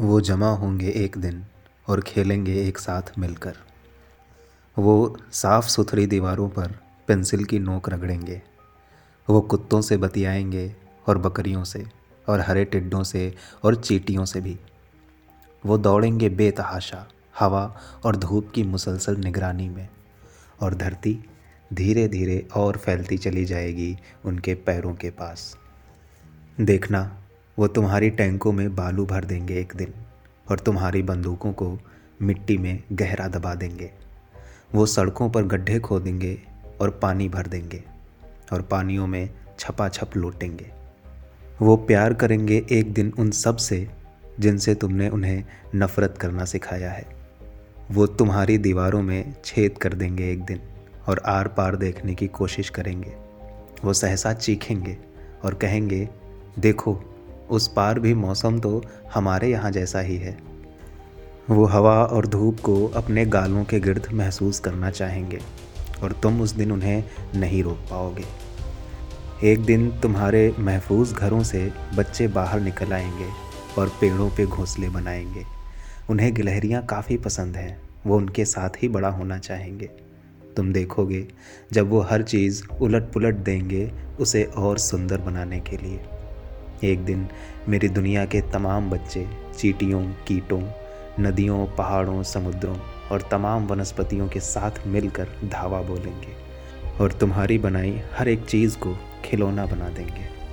वो जमा होंगे एक दिन और खेलेंगे एक साथ मिलकर। वो साफ़ सुथरी दीवारों पर पेंसिल की नोक रगड़ेंगे। वो कुत्तों से बतियाएँगे और बकरियों से और हरे टिड्डों से और चीटियों से भी। वो दौड़ेंगे बेतहाशा, हवा और धूप की मुसलसल निगरानी में और धरती धीरे धीरे और फैलती चली जाएगी उनके पैरों के पास। देखना वो तुम्हारी टैंकों में बालू भर देंगे एक दिन और तुम्हारी बंदूकों को मिट्टी में गहरा दबा देंगे। वो सड़कों पर गड्ढे खोदेंगे और पानी भर देंगे और पानियों में छपा छप लौटेंगे। वो प्यार करेंगे एक दिन उन सबसे जिनसे तुमने उन्हें नफ़रत करना सिखाया है। वो तुम्हारी दीवारों में छेद कर देंगे एक दिन और आर पार देखने की कोशिश करेंगे। वो सहसा चीखेंगे और कहेंगे, देखो उस पार भी मौसम तो हमारे यहाँ जैसा ही है। वो हवा और धूप को अपने गालों के गिर्द महसूस करना चाहेंगे और तुम उस दिन उन्हें नहीं रोक पाओगे। एक दिन तुम्हारे महफूज घरों से बच्चे बाहर निकल आएँगे और पेड़ों पे घोंसले बनाएँगे। उन्हें गिलहरियाँ काफ़ी पसंद हैं, वो उनके साथ ही बड़ा होना चाहेंगे। तुम देखोगे, जब वो हर चीज़ उलट पुलट देंगे उसे और सुंदर बनाने के लिए। एक दिन मेरी दुनिया के तमाम बच्चे, चीटियों, कीटों, नदियों, पहाड़ों, समुद्रों और तमाम वनस्पतियों के साथ मिलकर धावा बोलेंगे और तुम्हारी बनाई हर एक चीज़ को खिलौना बना देंगे।